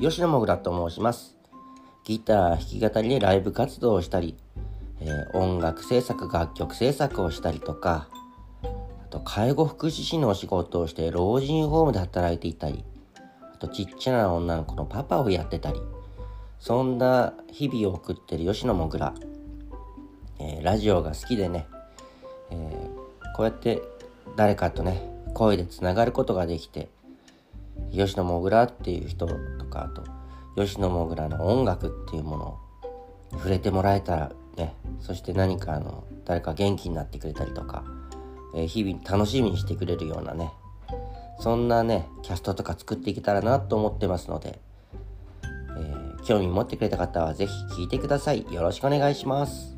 吉野もぐらと申します。ギター弾き語りでライブ活動をしたり、えー、音楽制作楽曲制作をしたりとかあと介護福祉士のお仕事をして老人ホームで働いていたりあとちっちゃな女の子のパパをやってたりそんな日々を送ってる吉野もぐら、えー、ラジオが好きでね、えー、こうやって誰かとね声でつながることができて吉野もぐらっていう人とかあと吉野もぐらの音楽っていうものを触れてもらえたらねそして何かあの誰か元気になってくれたりとか、えー、日々楽しみにしてくれるようなねそんなねキャストとか作っていけたらなと思ってますので、えー、興味持ってくれた方は是非聴いてください。よろしくお願いします。